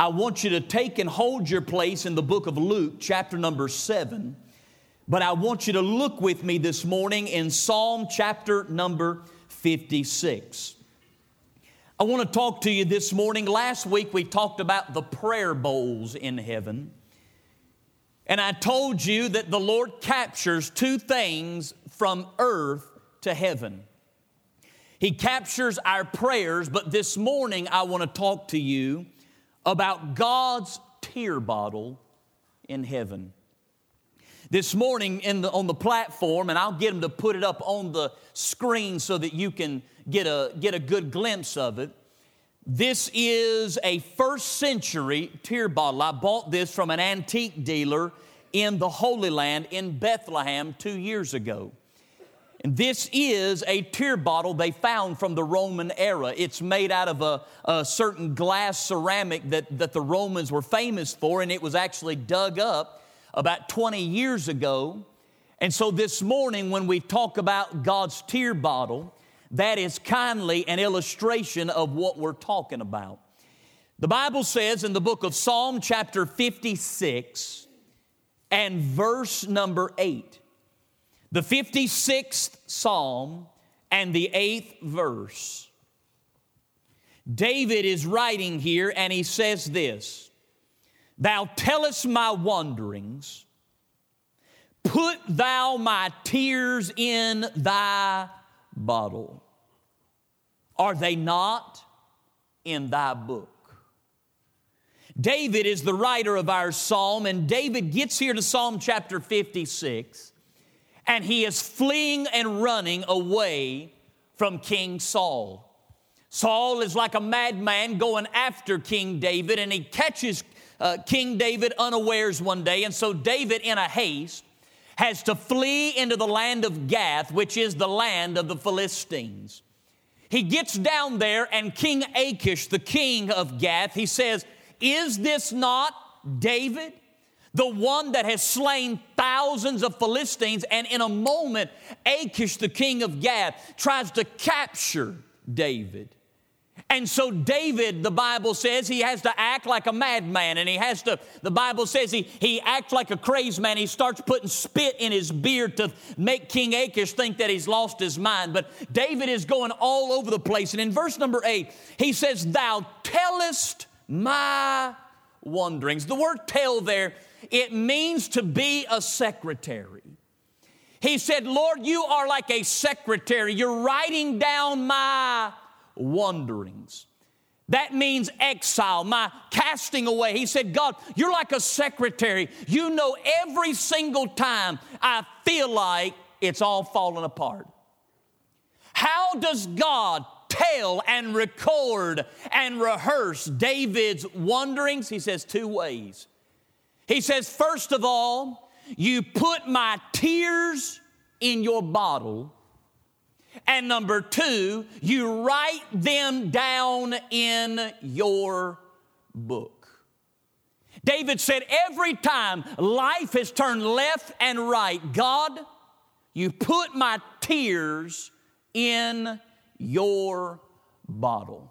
I want you to take and hold your place in the book of Luke, chapter number seven. But I want you to look with me this morning in Psalm chapter number 56. I want to talk to you this morning. Last week we talked about the prayer bowls in heaven. And I told you that the Lord captures two things from earth to heaven. He captures our prayers, but this morning I want to talk to you about God's tear bottle in heaven. This morning in the, on the platform, and I'll get them to put it up on the screen so that you can get a, get a good glimpse of it. This is a first century tear bottle. I bought this from an antique dealer in the Holy Land in Bethlehem two years ago. And this is a tear bottle they found from the Roman era. It's made out of a, a, certain glass ceramic that, that the Romans were famous for, and it was actually dug up about 20 years ago. And so this morning, when we talk about God's tear bottle, that is kindly an illustration of what we're talking about. The Bible says in the book of Psalm, chapter 56, and verse number 8, the 56th Psalm and the eighth verse. David is writing here and he says this Thou tellest my wanderings, put thou my tears in thy bottle. Are they not in thy book? David is the writer of our psalm, and David gets here to Psalm chapter 56, and he is fleeing and running away from King Saul. Saul is like a madman going after King David, and he catches uh, King David unawares one day. And so, David, in a haste, has to flee into the land of Gath, which is the land of the Philistines. He gets down there, and King Achish, the king of Gath, he says, Is this not David? The one that has slain thousands of Philistines, and in a moment, Achish, the king of Gath, tries to capture David. And so, David, the Bible says, he has to act like a madman, and he has to, the Bible says, he, he acts like a crazed man. He starts putting spit in his beard to make King Achish think that he's lost his mind. But David is going all over the place. And in verse number eight, he says, Thou tellest my wanderings. The word tell there, it means to be a secretary. He said, Lord, you are like a secretary. You're writing down my wanderings. That means exile, my casting away. He said, God, you're like a secretary. You know every single time I feel like it's all falling apart. How does God tell and record and rehearse David's wanderings? He says two ways. He says, first of all, you put my tears in your bottle and number two, you write them down in your book. David said, Every time life has turned left and right, God, you put my tears in your bottle.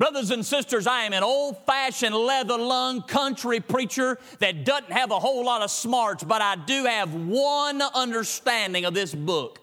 Brothers and sisters, I am an old fashioned leather lung country preacher that doesn't have a whole lot of smarts, but I do have one understanding of this book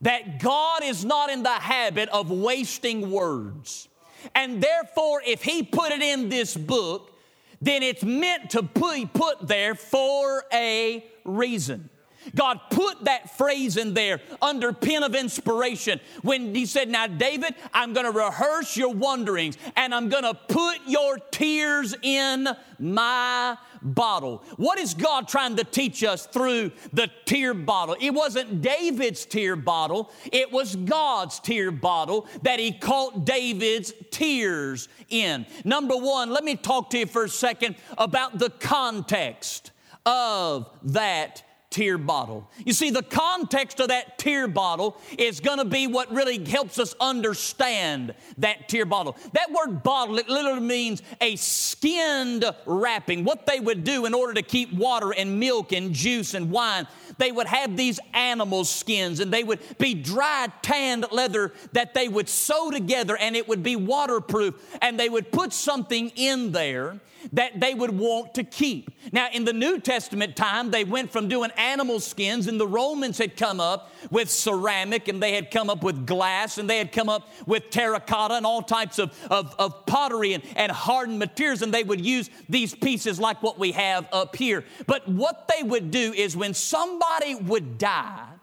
that God is not in the habit of wasting words. And therefore, if He put it in this book, then it's meant to be put there for a reason. God put that phrase in there under pen of inspiration when He said, Now, David, I'm going to rehearse your wanderings and I'm going to put your tears in my bottle. What is God trying to teach us through the tear bottle? It wasn't David's tear bottle, it was God's tear bottle that He caught David's tears in. Number one, let me talk to you for a second about the context of that tear bottle. You see, the context of that tear bottle is going to be what really helps us understand that tear bottle. That word bottle, it literally means a skinned wrapping. What they would do in order to keep water and milk and juice and wine, they would have these animal skins and they would be dry, tanned leather that they would sew together and it would be waterproof. And they would put something in there that they would want to keep. Now, in the New Testament time, they went from doing animal skins, and the Romans had come up with ceramic, and they had come up with glass, and they had come up with terracotta and all types of, of, of pottery and, and hardened materials, and they would use these pieces like what we have up here. But what they would do is when somebody would die,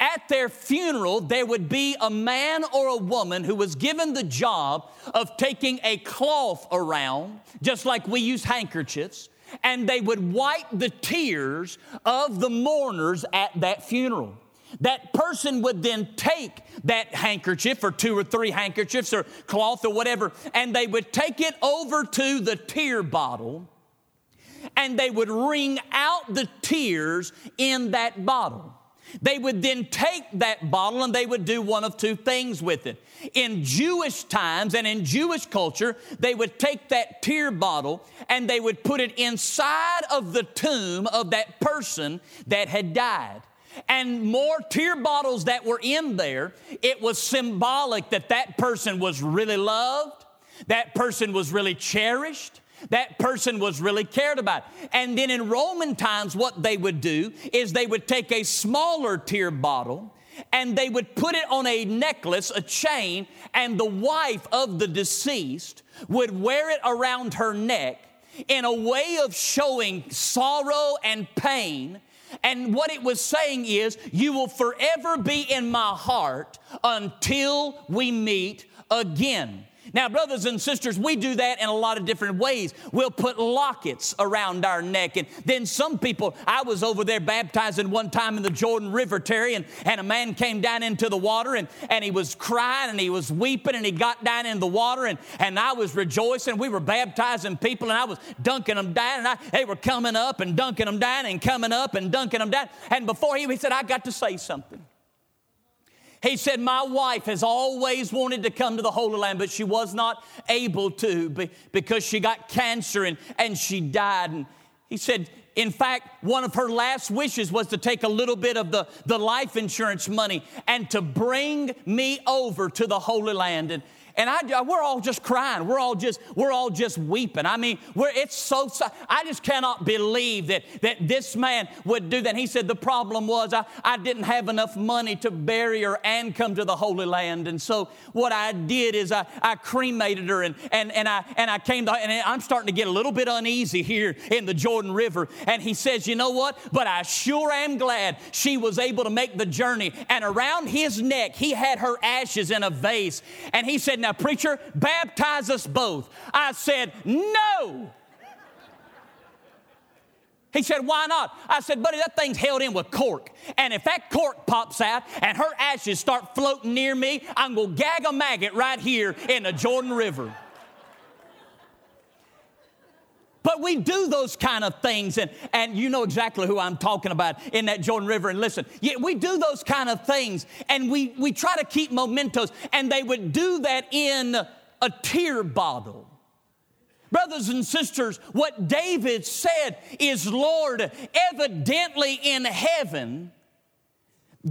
at their funeral, there would be a man or a woman who was given the job of taking a cloth around, just like we use handkerchiefs, and they would wipe the tears of the mourners at that funeral. That person would then take that handkerchief or two or three handkerchiefs or cloth or whatever, and they would take it over to the tear bottle and they would wring out the tears in that bottle. They would then take that bottle and they would do one of two things with it. In Jewish times and in Jewish culture, they would take that tear bottle and they would put it inside of the tomb of that person that had died. And more tear bottles that were in there, it was symbolic that that person was really loved, that person was really cherished, that person was really cared about. And then in Roman times, what they would do is they would take a smaller tear bottle and they would put it on a necklace, a chain, and the wife of the deceased would wear it around her neck in a way of showing sorrow and pain. And what it was saying is, You will forever be in my heart until we meet again. Now, brothers and sisters, we do that in a lot of different ways. We'll put lockets around our neck. And then some people, I was over there baptizing one time in the Jordan River, Terry, and, and a man came down into the water and, and he was crying and he was weeping and he got down in the water and, and I was rejoicing. We were baptizing people and I was dunking them down and I, they were coming up and dunking them down and coming up and dunking them down. And before he, he said, I got to say something. He said, My wife has always wanted to come to the Holy Land, but she was not able to because she got cancer and, and she died. And he said, in fact, one of her last wishes was to take a little bit of the, the life insurance money and to bring me over to the Holy Land. And, and I, we're all just crying. We're all just, we're all just weeping. I mean, we're, it's so, I just cannot believe that, that this man would do that. And he said the problem was I, I didn't have enough money to bury her and come to the Holy Land. And so what I did is I, I cremated her and, and, and, I, and I came to, and I'm starting to get a little bit uneasy here in the Jordan River. And he says, you know what? But I sure am glad she was able to make the journey. And around his neck, he had her ashes in a vase. And he said, now, preacher, baptize us both. I said, No. He said, Why not? I said, Buddy, that thing's held in with cork. And if that cork pops out and her ashes start floating near me, I'm going to gag a maggot right here in the Jordan River. But we do those kind of things, and, and you know exactly who I'm talking about in that Jordan River. And listen, yeah, we do those kind of things, and we, we try to keep mementos, and they would do that in a tear bottle. Brothers and sisters, what David said is, Lord, evidently in heaven,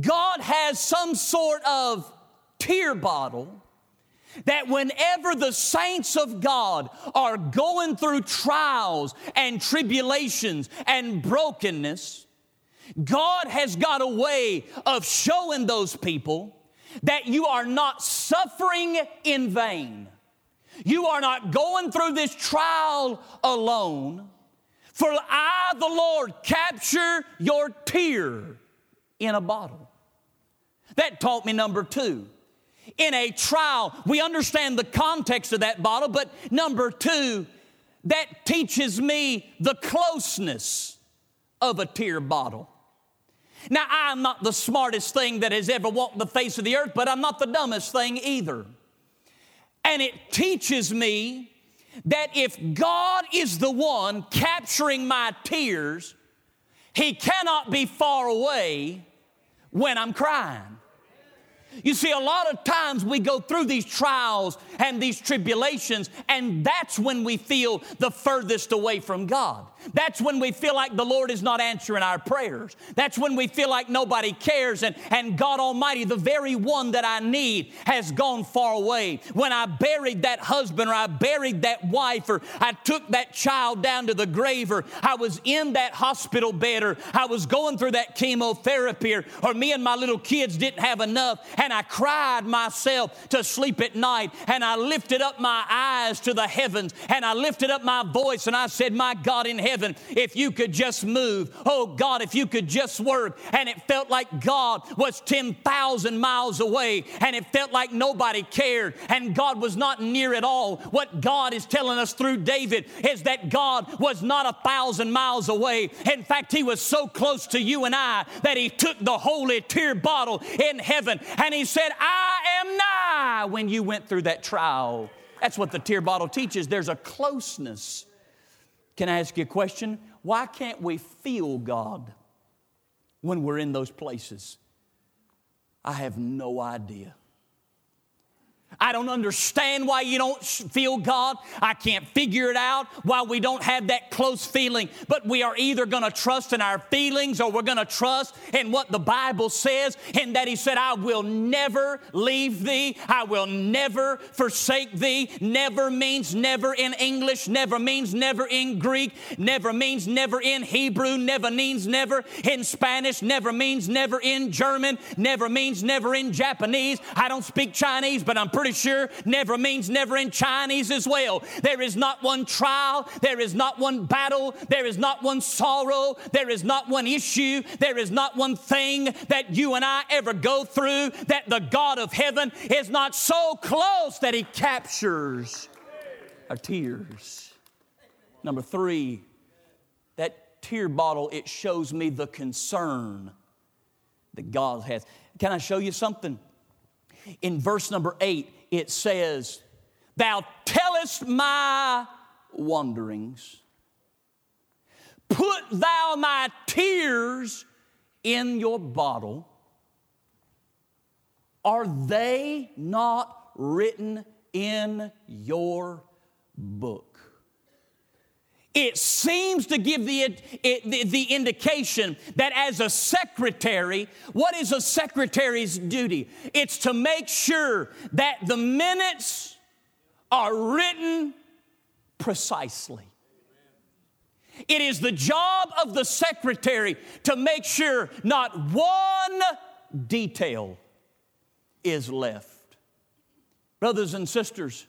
God has some sort of tear bottle that whenever the saints of God are going through trials and tribulations and brokenness, God has got a way of showing those people that you are not suffering in vain. You are not going through this trial alone. For I, the Lord, capture your tear in a bottle. That taught me number two in a trial. We understand the context of that bottle, but number two, that teaches me the closeness of a tear bottle. Now, I'm not the smartest thing that has ever walked the face of the earth, but I'm not the dumbest thing either. And it teaches me that if God is the one capturing my tears, He cannot be far away when I'm crying. You see, a lot of times we go through these trials and these tribulations, and that's when we feel the furthest away from God. That's when we feel like the Lord is not answering our prayers. That's when we feel like nobody cares and, and God Almighty, the very one that I need, has gone far away. When I buried that husband or I buried that wife or I took that child down to the grave or I was in that hospital bed or I was going through that chemotherapy or, or me and my little kids didn't have enough and I cried myself to sleep at night and I lifted up my eyes to the heavens and I lifted up my voice and I said, My God in heaven, heaven if you could just move. Oh God, if you could just work. And it felt like God was 10,000 miles away and it felt like nobody cared and God was not near at all. What God is telling us through David is that God was not a thousand miles away. In fact, He was so close to you and I that He took the holy tear bottle in heaven and He said, I am nigh when you went through that trial. That's what the tear bottle teaches. There's a closeness can I ask you a question? Why can't we feel God when we're in those places? I have no idea. I don't understand why you don't feel God. I can't figure it out why we don't have that close feeling. But we are either going to trust in our feelings or we're going to trust in what the Bible says, and that He said, I will never leave thee, I will never forsake thee. Never means never in English, never means never in Greek, never means never in Hebrew, never means never in Spanish, never means never in German, never means never in Japanese. I don't speak Chinese, but I'm pretty sure never means never in Chinese as well. There is not one trial, there is not one battle, there is not one sorrow, there is not one issue, there is not one thing that you and I ever go through that the God of heaven is not so close that He captures our tears. Number three, that tear bottle, it shows me the concern that God has. Can I show you something? In verse number eight, it says, Thou tellest my wanderings. Put thou my tears in your bottle. Are they not written in your book? It seems to give the, the, the, indication that as a secretary, what is a secretary's duty? It's to make sure that the minutes are written precisely. It is the job of the secretary to make sure not one detail is left. Brothers and sisters,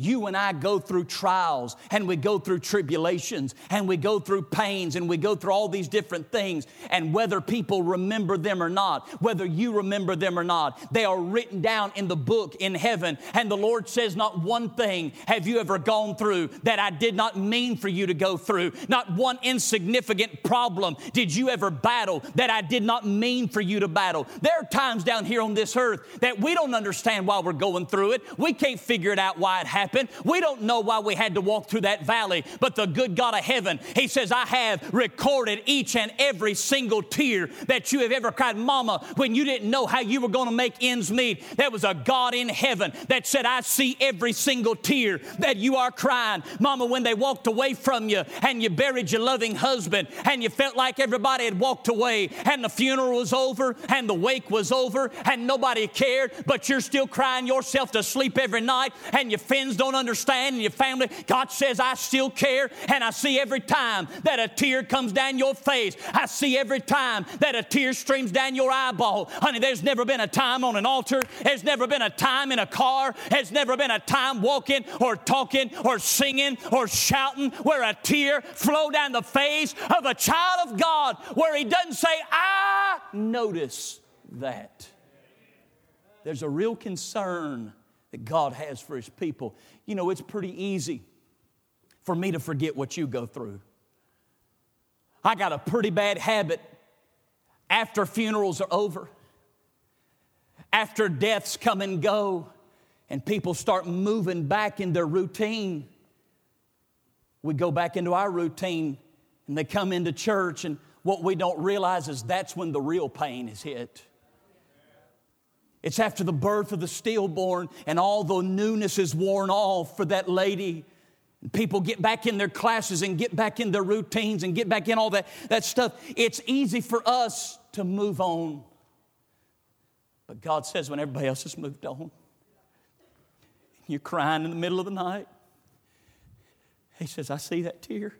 you and I go through trials and we go through tribulations and we go through pains and we go through all these different things. And whether people remember them or not, whether you remember them or not, they are written down in the book in heaven. And the Lord says, Not one thing have you ever gone through that I did not mean for you to go through. Not one insignificant problem did you ever battle that I did not mean for you to battle. There are times down here on this earth that we don't understand why we're going through it. We can't figure it out why it happened happened. We don't know why we had to walk through that valley, but the good God of heaven, He says, I have recorded each and every single tear that you have ever cried. Mama, when you didn't know how you were going to make ends meet, there was a God in heaven that said, I see every single tear that you are crying. Mama, when they walked away from you and you buried your loving husband and you felt like everybody had walked away and the funeral was over and the wake was over and nobody cared, but you're still crying yourself to sleep every night and your friends don't understand in your family, God says, I still care. And I see every time that a tear comes down your face, I see every time that a tear streams down your eyeball. Honey, there's never been a time on an altar, there's never been a time in a car, there's never been a time walking or talking or singing or shouting where a tear flowed down the face of a child of God where he doesn't say, I notice that. There's a real concern that God has for His people. You know, it's pretty easy for me to forget what you go through. I got a pretty bad habit after funerals are over, after deaths come and go, and people start moving back in their routine. We go back into our routine and they come into church and what we don't realize is that's when the real pain is hit. It's after the birth of the stillborn and all the newness is worn off for that lady. People get back in their classes and get back in their routines and get back in all that, that stuff. It's easy for us to move on. But God says, when everybody else has moved on, you're crying in the middle of the night. He says, I see that tear.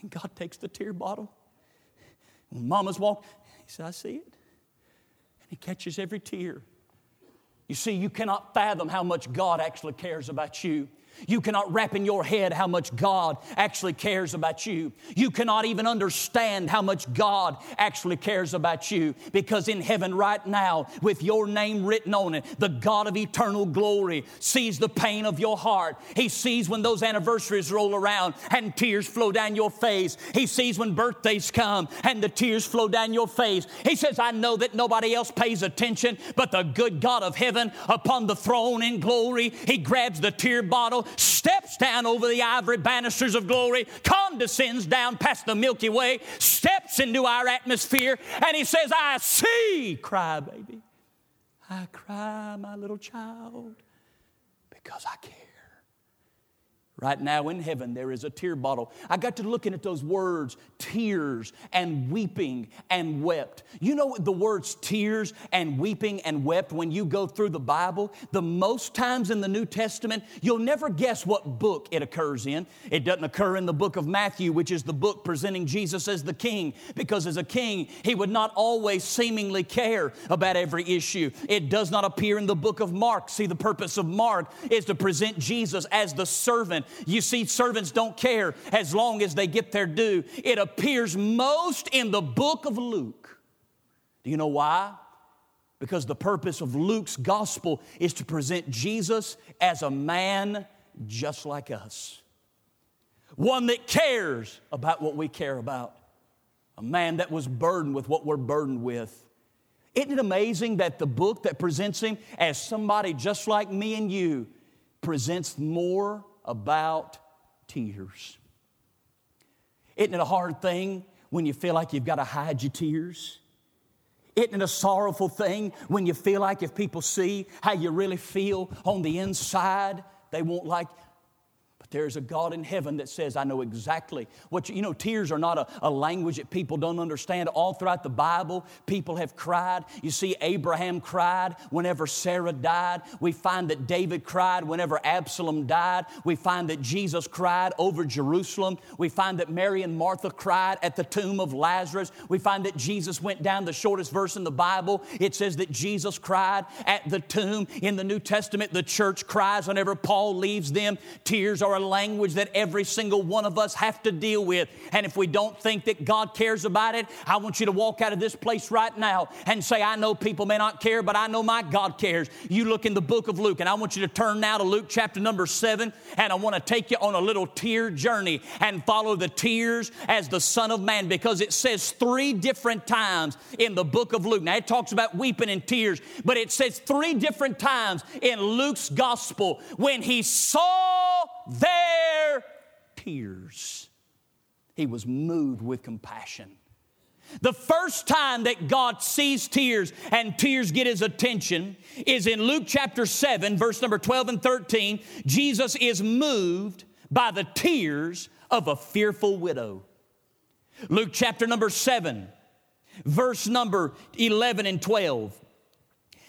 And God takes the tear bottle. When mama's walking, he says, I see it. He catches every tear. You see, you cannot fathom how much God actually cares about you. You cannot wrap in your head how much God actually cares about you. You cannot even understand how much God actually cares about you because in heaven right now, with your name written on it, the God of eternal glory sees the pain of your heart. He sees when those anniversaries roll around and tears flow down your face. He sees when birthdays come and the tears flow down your face. He says, I know that nobody else pays attention, but the good God of heaven upon the throne in glory, He grabs the tear bottle steps down over the ivory banisters of glory, condescends down past the Milky Way, steps into our atmosphere, and he says, I see, cry, baby. I cry, my little child, because I care. Right now in heaven, there is a tear bottle. I got to looking at those words, tears and weeping and wept. You know the words tears and weeping and wept when you go through the Bible? The most times in the New Testament, you'll never guess what book it occurs in. It doesn't occur in the book of Matthew, which is the book presenting Jesus as the king, because as a king, he would not always seemingly care about every issue. It does not appear in the book of Mark. See, the purpose of Mark is to present Jesus as the servant you see, servants don't care as long as they get their due. It appears most in the book of Luke. Do you know why? Because the purpose of Luke's gospel is to present Jesus as a man just like us. One that cares about what we care about. A man that was burdened with what we're burdened with. Isn't it amazing that the book that presents him as somebody just like me and you presents more about tears. Isn't it a hard thing when you feel like you've got to hide your tears? Isn't it a sorrowful thing when you feel like if people see how you really feel on the inside, they won't like there's a God in heaven that says, I know exactly what you, you know, tears are not a, a language that people don't understand. All throughout the Bible, people have cried. You see, Abraham cried whenever Sarah died. We find that David cried whenever Absalom died. We find that Jesus cried over Jerusalem. We find that Mary and Martha cried at the tomb of Lazarus. We find that Jesus went down the shortest verse in the Bible. It says that Jesus cried at the tomb. In the New Testament, the church cries whenever Paul leaves them. Tears are a language that every single one of us have to deal with. And if we don't think that God cares about it, I want you to walk out of this place right now and say, I know people may not care, but I know my God cares. You look in the book of Luke, and I want you to turn now to Luke chapter number seven, and I want to take you on a little tear journey and follow the tears as the Son of Man because it says three different times in the book of Luke. Now, it talks about weeping and tears, but it says three different times in Luke's gospel when he saw their tears. He was moved with compassion. The first time that God sees tears and tears get his attention is in Luke chapter 7, verse number 12 and 13. Jesus is moved by the tears of a fearful widow. Luke chapter number 7, verse number 11 and 12.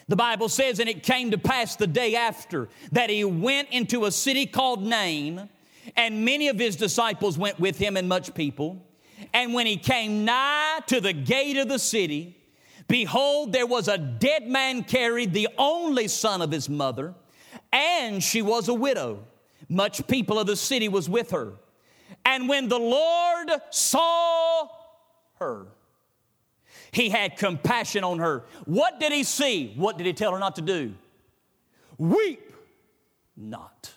The Bible says, and it came to pass the day after that he went into a city called Nain, and many of his disciples went with him, and much people. And when he came nigh to the gate of the city, behold, there was a dead man carried, the only son of his mother, and she was a widow. Much people of the city was with her. And when the Lord saw her, he had compassion on her. What did he see? What did he tell her not to do? Weep not.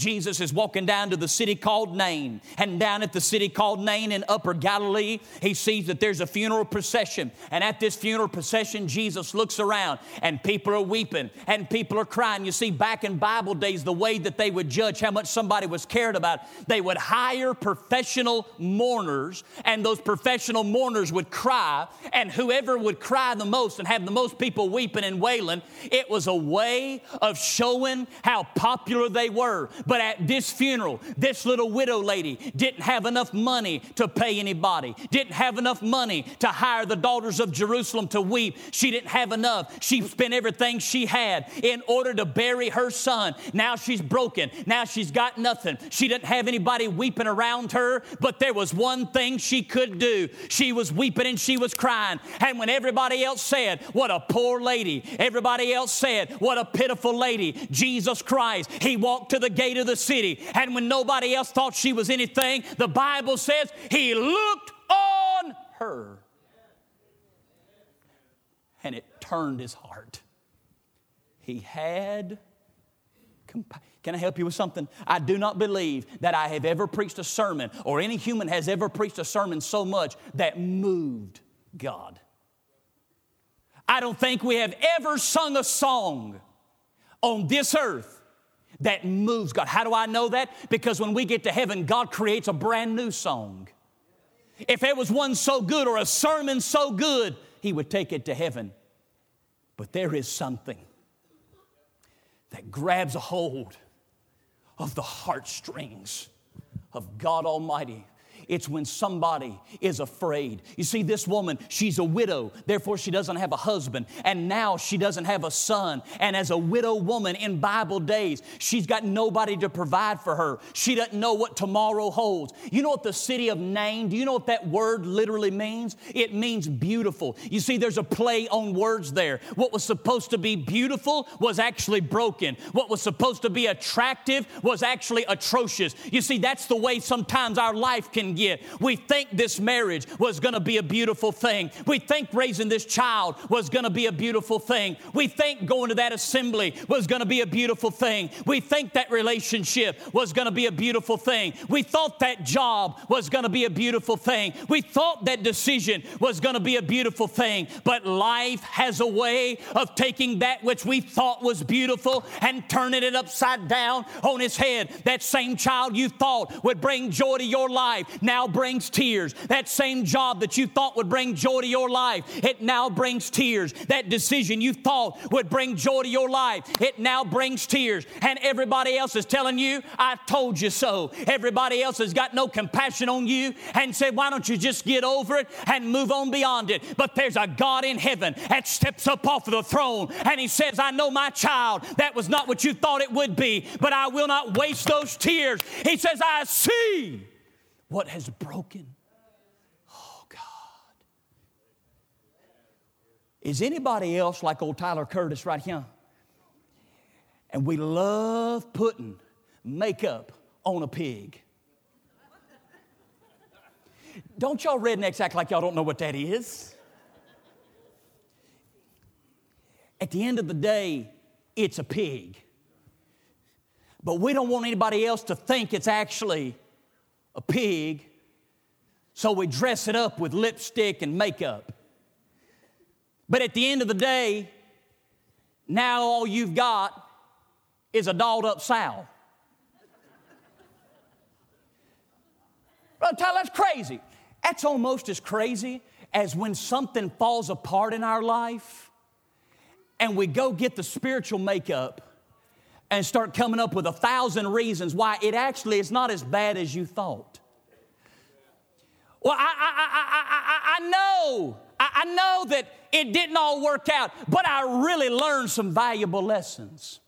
Jesus is walking down to the city called Nain. And down at the city called Nain in Upper Galilee, he sees that there's a funeral procession. And at this funeral procession, Jesus looks around and people are weeping and people are crying. You see, back in Bible days, the way that they would judge how much somebody was cared about, they would hire professional mourners, and those professional mourners would cry. And whoever would cry the most and have the most people weeping and wailing, it was a way of showing how popular they were. But at this funeral, this little widow lady didn't have enough money to pay anybody, didn't have enough money to hire the daughters of Jerusalem to weep. She didn't have enough. She spent everything she had in order to bury her son. Now she's broken. Now she's got nothing. She didn't have anybody weeping around her, but there was one thing she could do. She was weeping and she was crying. And when everybody else said, What a poor lady, everybody else said, What a pitiful lady, Jesus Christ, he walked to the gate of the city. And when nobody else thought she was anything, the Bible says he looked on her. And it turned his heart. He had compassion. Can I help you with something? I do not believe that I have ever preached a sermon or any human has ever preached a sermon so much that moved God. I don't think we have ever sung a song on this earth that moves God. How do I know that? Because when we get to heaven, God creates a brand new song. If there was one so good or a sermon so good, He would take it to heaven. But there is something that grabs a hold of the heartstrings of God Almighty it's when somebody is afraid. You see, this woman, she's a widow, therefore she doesn't have a husband, and now she doesn't have a son. And as a widow woman in Bible days, she's got nobody to provide for her. She doesn't know what tomorrow holds. You know what the city of Nain, do you know what that word literally means? It means beautiful. You see, there's a play on words there. What was supposed to be beautiful was actually broken. What was supposed to be attractive was actually atrocious. You see, that's the way sometimes our life can We think this marriage was going to be a beautiful thing. We think raising this child was going to be a beautiful thing. We think going to that assembly was going to be a beautiful thing. We think that relationship was going to be a beautiful thing. We thought that job was going to be a beautiful thing. We thought that decision was going to be a beautiful thing. But life has a way of taking that which we thought was beautiful and turning it upside down on its head. That same child you thought would bring joy to your life now brings tears. That same job that you thought would bring joy to your life, it now brings tears. That decision you thought would bring joy to your life, it now brings tears. And everybody else is telling you, I told you so. Everybody else has got no compassion on you and said, Why don't you just get over it and move on beyond it? But there's a God in heaven that steps up off of the throne and he says, I know my child, that was not what you thought it would be, but I will not waste those tears. He says, I see what has broken. Oh, God. Is anybody else like old Tyler Curtis right here? And we love putting makeup on a pig. Don't y'all rednecks act like y'all don't know what that is? At the end of the day, it's a pig. But we don't want anybody else to think it's actually a pig, so we dress it up with lipstick and makeup. But at the end of the day, now all you've got is a dolled up sow. Brother Tyler, that's crazy. That's almost as crazy as when something falls apart in our life and we go get the spiritual makeup and start coming up with a thousand reasons why it actually is not as bad as you thought. Well, I, I, I, I, I know, I know that it didn't all work out, but I really learned some valuable lessons.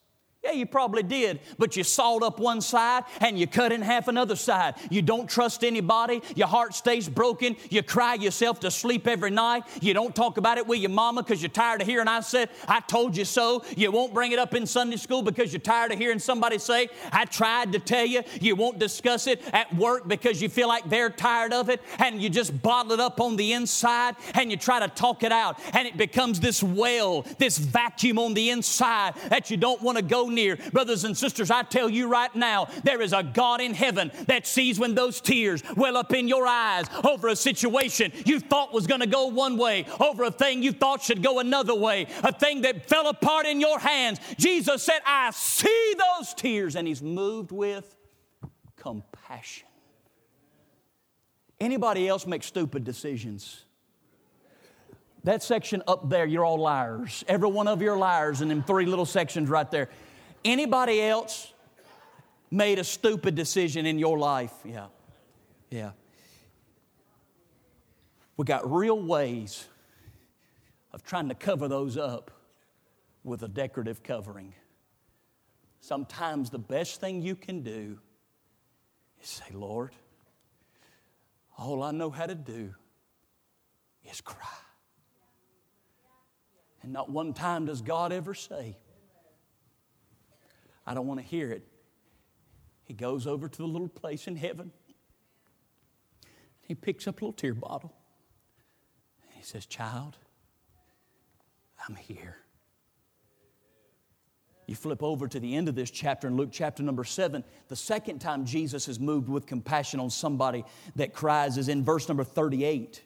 Yeah, you probably did, but you sawed up one side and you cut in half another side. You don't trust anybody. Your heart stays broken. You cry yourself to sleep every night. You don't talk about it with your mama because you're tired of hearing I said, I told you so. You won't bring it up in Sunday school because you're tired of hearing somebody say, I tried to tell you. You won't discuss it at work because you feel like they're tired of it and you just bottle it up on the inside and you try to talk it out and it becomes this well, this vacuum on the inside that you don't want to go near. Brothers and sisters, I tell you right now, there is a God in heaven that sees when those tears well up in your eyes over a situation you thought was going to go one way, over a thing you thought should go another way, a thing that fell apart in your hands. Jesus said, I see those tears, and He's moved with compassion. Anybody else make stupid decisions? That section up there, you're all liars. Every one of you are liars in them three little sections right there. Anybody else made a stupid decision in your life? Yeah. Yeah. We got real ways of trying to cover those up with a decorative covering. Sometimes the best thing you can do is say, Lord, all I know how to do is cry. And not one time does God ever say, I don't want to hear it. He goes over to the little place in heaven. He picks up a little tear bottle. He says, Child, I'm here. You flip over to the end of this chapter in Luke chapter number seven. The second time Jesus is moved with compassion on somebody that cries is in verse number 38.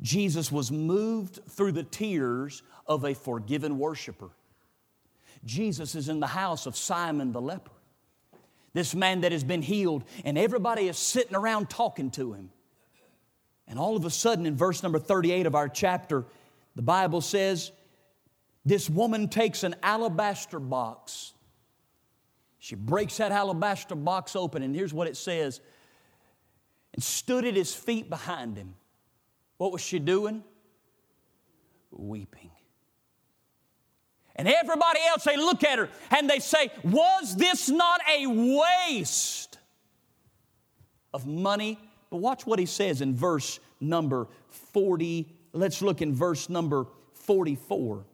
Jesus was moved through the tears of a forgiven worshiper. Jesus is in the house of Simon the leper, this man that has been healed, and everybody is sitting around talking to him. And all of a sudden, in verse number 38 of our chapter, the Bible says, This woman takes an alabaster box. She breaks that alabaster box open, and here's what it says and stood at his feet behind him. What was she doing? Weeping. And everybody else, they look at her and they say, Was this not a waste of money? But watch what he says in verse number 40. Let's look in verse number 44.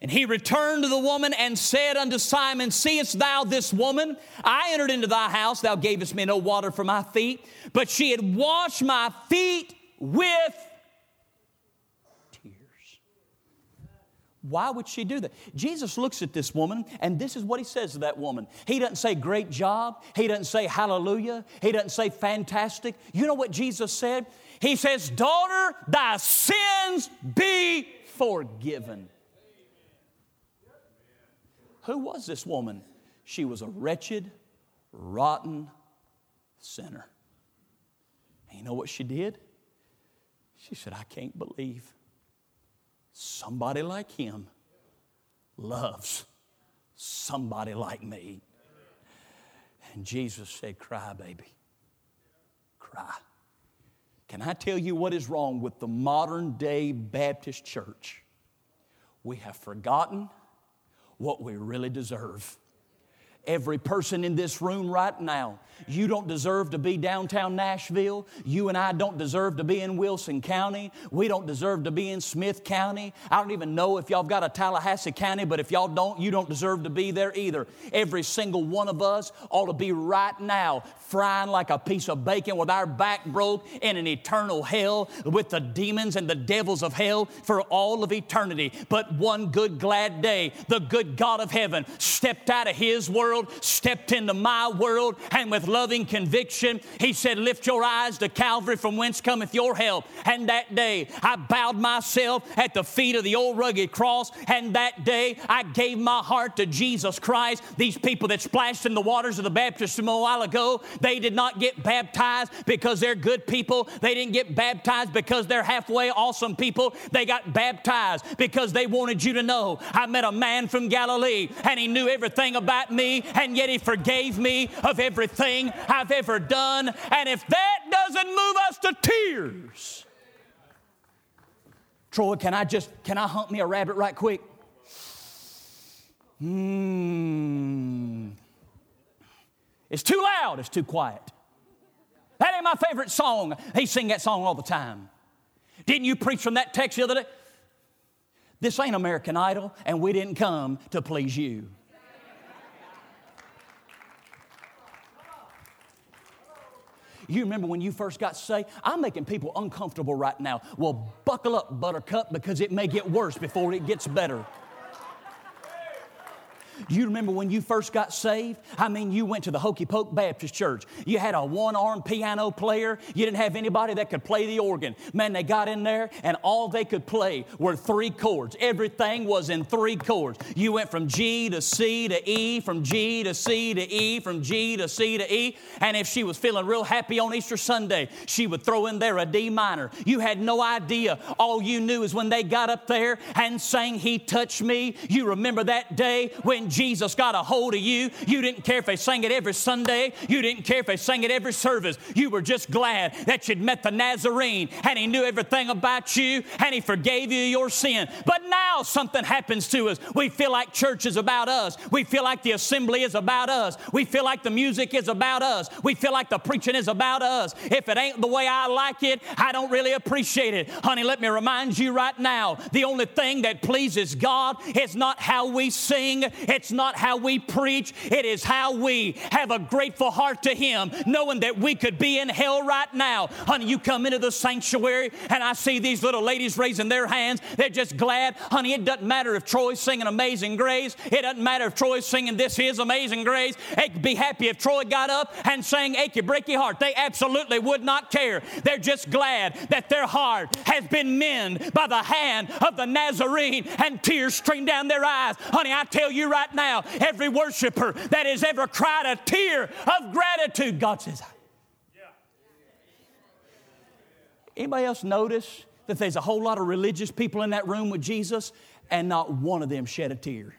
And he returned to the woman and said unto Simon, Seest thou this woman? I entered into thy house, thou gavest me no water for my feet, but she had washed my feet with Why would she do that? Jesus looks at this woman, and this is what he says to that woman. He doesn't say, Great job. He doesn't say, Hallelujah. He doesn't say, Fantastic. You know what Jesus said? He says, Daughter, thy sins be forgiven. Who was this woman? She was a wretched, rotten sinner. And you know what she did? She said, I can't believe somebody like him loves somebody like me. And Jesus said, Cry, baby. Cry. Can I tell you what is wrong with the modern day Baptist church? We have forgotten what we really deserve. Every person in this room right now you don't deserve to be downtown Nashville. You and I don't deserve to be in Wilson County. We don't deserve to be in Smith County. I don't even know if y'all got a Tallahassee County, but if y'all don't, you don't deserve to be there either. Every single one of us ought to be right now frying like a piece of bacon with our back broke in an eternal hell with the demons and the devils of hell for all of eternity. But one good, glad day, the good God of heaven stepped out of his world, stepped into my world, and with loving conviction. He said, Lift your eyes to Calvary from whence cometh your help. And that day I bowed myself at the feet of the old rugged cross. And that day I gave my heart to Jesus Christ. These people that splashed in the waters of the baptism a while ago, they did not get baptized because they're good people. They didn't get baptized because they're halfway awesome people. They got baptized because they wanted you to know I met a man from Galilee and he knew everything about me and yet he forgave me of everything I've ever done. And if that doesn't move us to tears, Troy, can I just, can I hunt me a rabbit right quick? Hmm. It's too loud, it's too quiet. That ain't my favorite song. He sing that song all the time. Didn't you preach from that text the other day? This ain't American Idol, and we didn't come to please you. You remember when you first got saved? I'm making people uncomfortable right now. Well, buckle up, buttercup, because it may get worse before it gets better. Do you remember when you first got saved? I mean, you went to the Hokey Poke Baptist Church. You had a one armed piano player. You didn't have anybody that could play the organ. Man, they got in there and all they could play were three chords. Everything was in three chords. You went from G to C to E, from G to C to E, from G to C to E. And if she was feeling real happy on Easter Sunday, she would throw in there a D minor. You had no idea. All you knew is when they got up there and sang, He Touched Me. You remember that day when Jesus got a hold of you. You didn't care if they sang it every Sunday, you didn't care if they sang it every service. You were just glad that you'd met the Nazarene and He knew everything about you and He forgave you your sin. But now something happens to us. We feel like church is about us. We feel like the assembly is about us. We feel like the music is about us. We feel like the preaching is about us. If it ain't the way I like it, I don't really appreciate it. Honey, let me remind you right now the only thing that pleases God is not how we sing, it's not how we preach, it is how we have a grateful heart to Him, knowing that we could be in hell right now. Honey, you come into the sanctuary and I see these little ladies raising their hands. They're just glad. Honey, it doesn't matter if Troy's singing Amazing Grace, it doesn't matter if Troy's singing This Is Amazing Grace. They'd be happy if Troy got up and sang Achy Breaky Heart. They absolutely would not care. They're just glad that their heart has been mended by the hand of the Nazarene and tears stream down their eyes. Honey, I tell you right now, every worshiper that has ever cried a tear of gratitude, God says, Anybody else notice that there's a whole lot of religious people in that room with Jesus and not one of them shed a tear?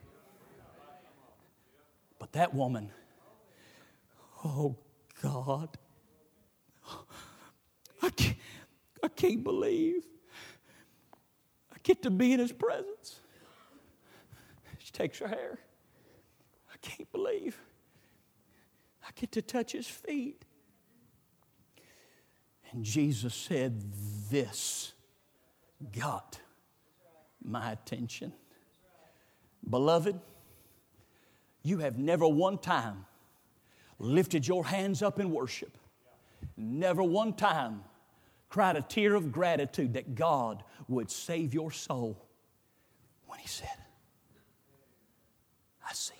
But that woman, oh God, I can't, I can't believe I get to be in His presence. She takes her hair. Can't believe I get to touch His feet. And Jesus said, This got my attention. Beloved, you have never one time lifted your hands up in worship, never one time cried a tear of gratitude that God would save your soul when He said, I see.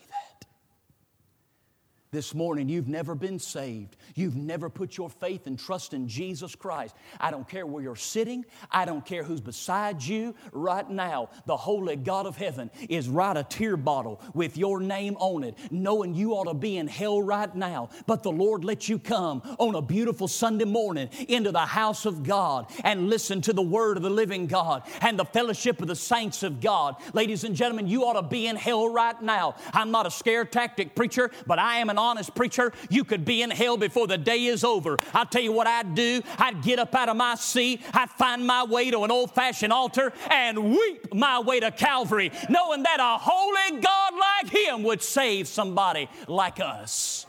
This morning, you've never been saved. You've never put your faith and trust in Jesus Christ. I don't care where you're sitting, I don't care who's beside you. Right now, the holy God of heaven is right a tear bottle with your name on it, knowing you ought to be in hell right now. But the Lord lets you come on a beautiful Sunday morning into the house of God and listen to the word of the living God and the fellowship of the saints of God. Ladies and gentlemen, you ought to be in hell right now. I'm not a scare tactic preacher, but I am an honest preacher. You could be in hell before the day is over. I'll tell you what I'd do. I'd get up out of my seat, I'd find my way to an old fashioned altar and weep my way to Calvary, knowing that a holy God like Him would save somebody like us.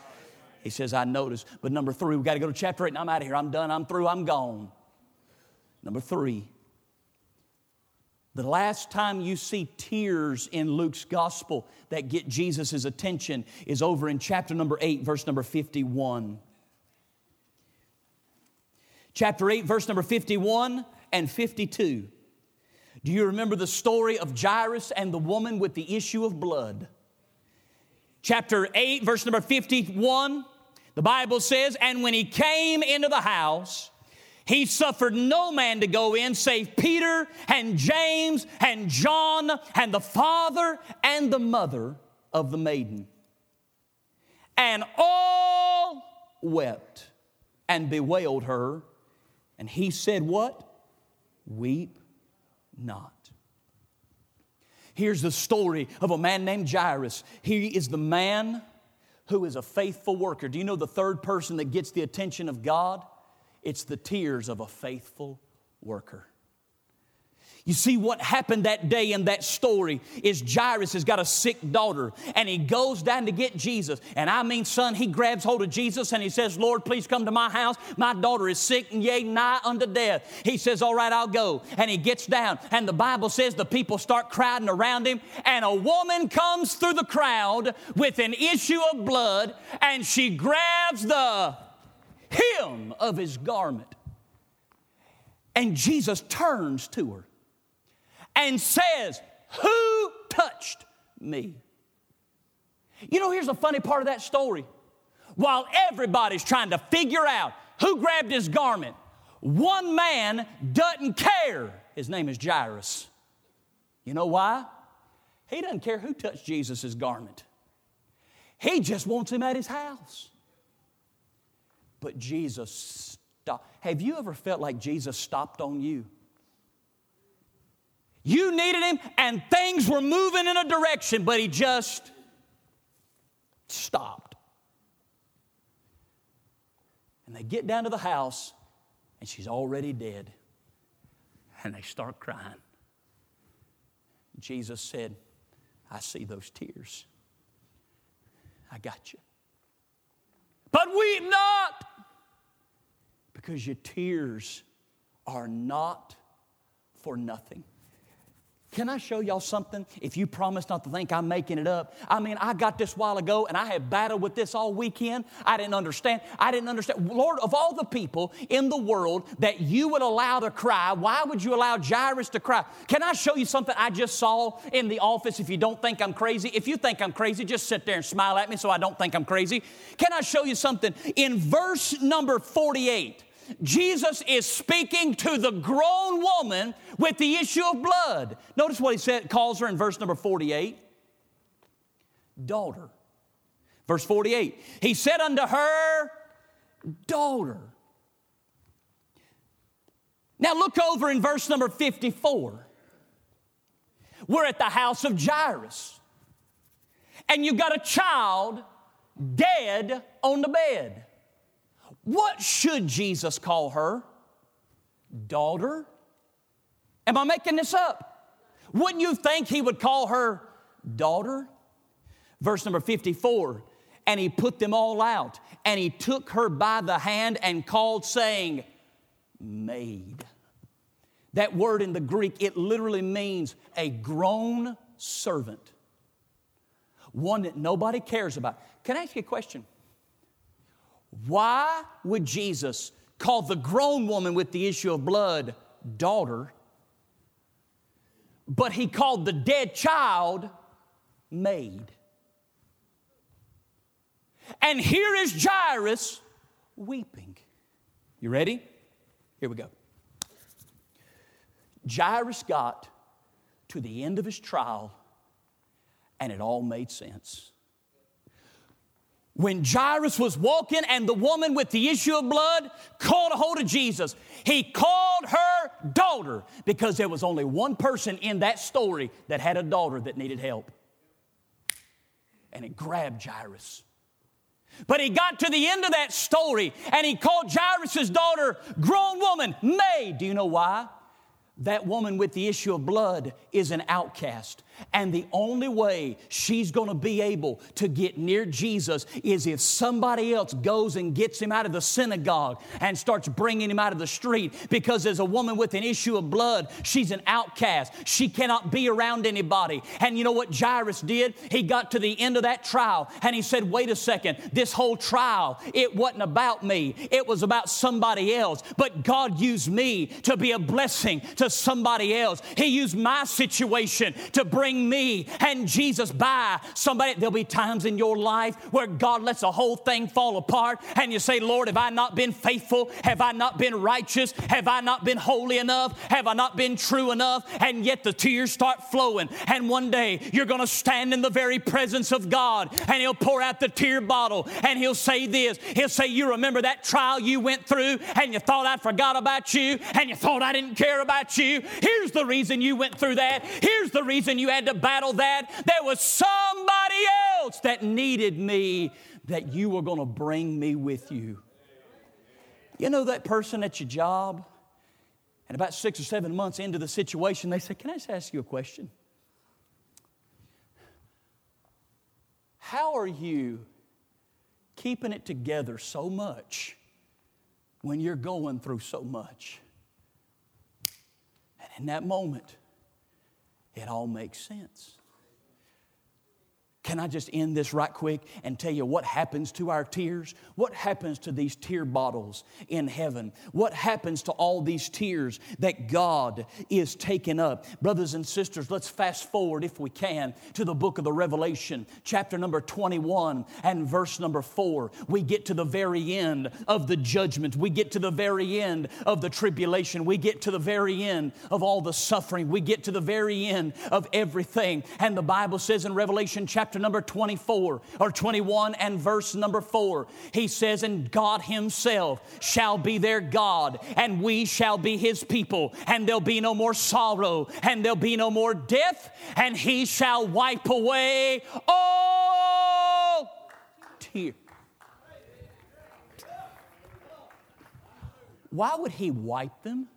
He says, I noticed. But number three, we've got to go to chapter eight, and I'm out of here. I'm done. I'm through. I'm gone. Number three, the last time you see tears in Luke's gospel that get Jesus' attention is over in chapter number 8, verse number 51. Chapter 8, verse number 51 and 52. Do you remember the story of Jairus and the woman with the issue of blood? Chapter 8, verse number 51, the Bible says, And when he came into the house, he suffered no man to go in save Peter and James and John and the father and the mother of the maiden. And all wept and bewailed her. And he said, What? Weep not. Here's the story of a man named Jairus. He is the man who is a faithful worker. Do you know the third person that gets the attention of God? It's the tears of a faithful worker. You see, what happened that day in that story is Jairus has got a sick daughter and he goes down to get Jesus. And I mean, son, he grabs hold of Jesus and he says, Lord, please come to my house. My daughter is sick and yea, nigh unto death. He says, All right, I'll go. And he gets down. And the Bible says the people start crowding around him. And a woman comes through the crowd with an issue of blood and she grabs the hem of his garment. And Jesus turns to her and says, Who touched me? You know, here's the funny part of that story. While everybody's trying to figure out who grabbed his garment, one man doesn't care. His name is Jairus. You know why? He doesn't care who touched Jesus' garment. He just wants him at his house. But Jesus stopped. Have you ever felt like Jesus stopped on you? You needed him and things were moving in a direction, but he just stopped. And they get down to the house and she's already dead. And they start crying. Jesus said, I see those tears. I got you. But weep not, because your tears are not for nothing. Can I show y'all something? If you promise not to think I'm making it up. I mean, I got this while ago and I had battled with this all weekend. I didn't understand. I didn't understand. Lord, of all the people in the world that you would allow to cry, why would you allow Jairus to cry? Can I show you something I just saw in the office if you don't think I'm crazy? If you think I'm crazy, just sit there and smile at me so I don't think I'm crazy. Can I show you something? In verse number 48, Jesus is speaking to the grown woman with the issue of blood. Notice what he said, calls her in verse number 48 daughter. Verse 48, he said unto her, daughter. Now look over in verse number 54. We're at the house of Jairus, and you've got a child dead on the bed. What should Jesus call her? Daughter? Am I making this up? Wouldn't you think he would call her daughter? Verse number 54 And he put them all out, and he took her by the hand and called, saying, Maid. That word in the Greek, it literally means a grown servant, one that nobody cares about. Can I ask you a question? Why would Jesus call the grown woman with the issue of blood daughter, but he called the dead child maid? And here is Jairus weeping. You ready? Here we go. Jairus got to the end of his trial and it all made sense when Jairus was walking and the woman with the issue of blood called a hold of Jesus, he called her daughter because there was only one person in that story that had a daughter that needed help. And it grabbed Jairus. But he got to the end of that story and he called Jairus' daughter, grown woman, May. Do you know why? That woman with the issue of blood is an outcast. And the only way she's going to be able to get near Jesus is if somebody else goes and gets him out of the synagogue and starts bringing him out of the street. Because as a woman with an issue of blood, she's an outcast. She cannot be around anybody. And you know what Jairus did? He got to the end of that trial and he said, Wait a second, this whole trial, it wasn't about me, it was about somebody else. But God used me to be a blessing to somebody else. He used my situation to bring bring me and Jesus by somebody. There'll be times in your life where God lets the whole thing fall apart and you say, Lord, have I not been faithful? Have I not been righteous? Have I not been holy enough? Have I not been true enough? And yet the tears start flowing. And one day you're going to stand in the very presence of God and He'll pour out the tear bottle and He'll say this. He'll say, You remember that trial you went through and you thought I forgot about you and you thought I didn't care about you. Here's the reason you went through that. Here's the reason you had had to battle that. There was somebody else that needed me that you were going to bring me with you. You know that person at your job? And about six or seven months into the situation, they say, Can I just ask you a question? How are you keeping it together so much when you're going through so much? And in that moment, it all makes sense. Can I just end this right quick and tell you what happens to our tears? What happens to these tear bottles in heaven? What happens to all these tears that God is taking up? Brothers and sisters, let's fast forward, if we can, to the book of the Revelation, chapter number 21 and verse number 4. We get to the very end of the judgment. We get to the very end of the tribulation. We get to the very end of all the suffering. We get to the very end of everything. And the Bible says in Revelation chapter chapter number 24 or 21 and verse number 4. He says, And God Himself shall be their God, and we shall be His people, and there'll be no more sorrow, and there'll be no more death, and He shall wipe away all tears. Why would He wipe them?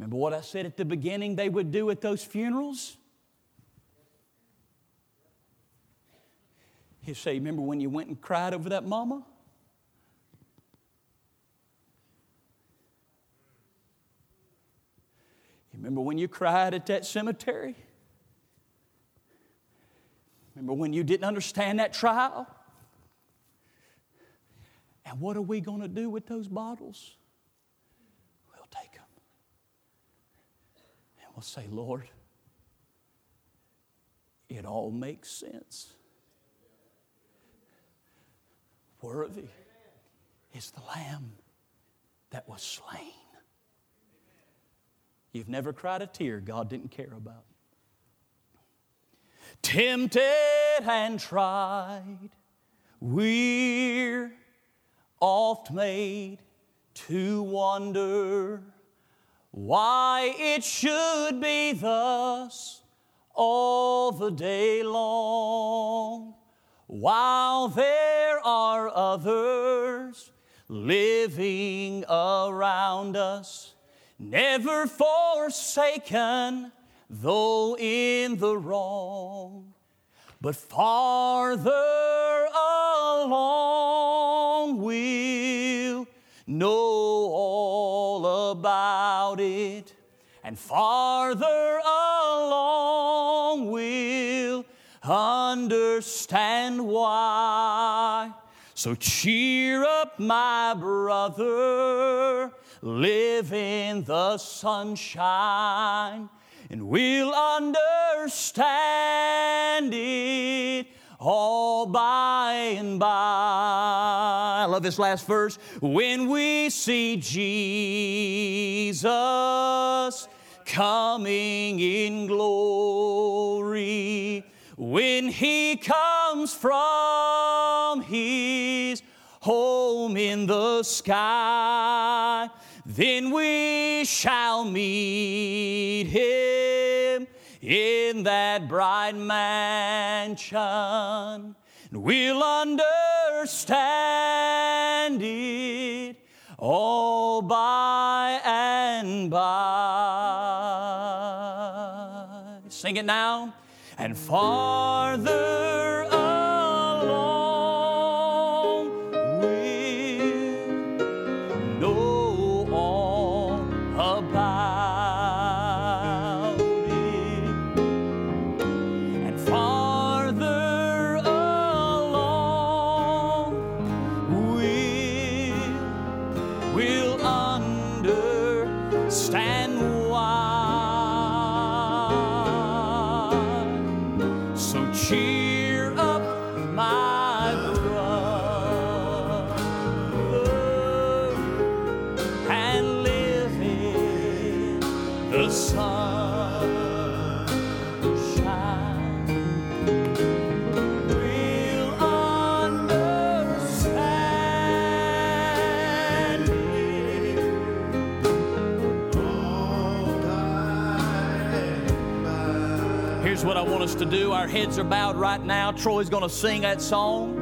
Remember what I said at the beginning they would do at those funerals? He'll say, Remember when you went and cried over that mama? You remember when you cried at that cemetery? Remember when you didn't understand that trial? And what are we going to do with those bottles? We'll take them. And we'll say, Lord, it all makes sense. Worthy is the Lamb that was slain. You've never cried a tear God didn't care about. Tempted and tried, we're oft made to wonder why it should be thus all the day long while there are others living around us, never forsaken, though in the wrong, but farther along we'll know all about it, and farther understand why. So cheer up, my brother, live in the sunshine, and we'll understand it all by and by. I love this last verse. When we see Jesus coming in glory, when he comes from his home in the sky, then we shall meet him in that bright mansion. We'll understand it all by and by. Sing it now and farther do. Our heads are bowed right now. Troy's going to sing that song.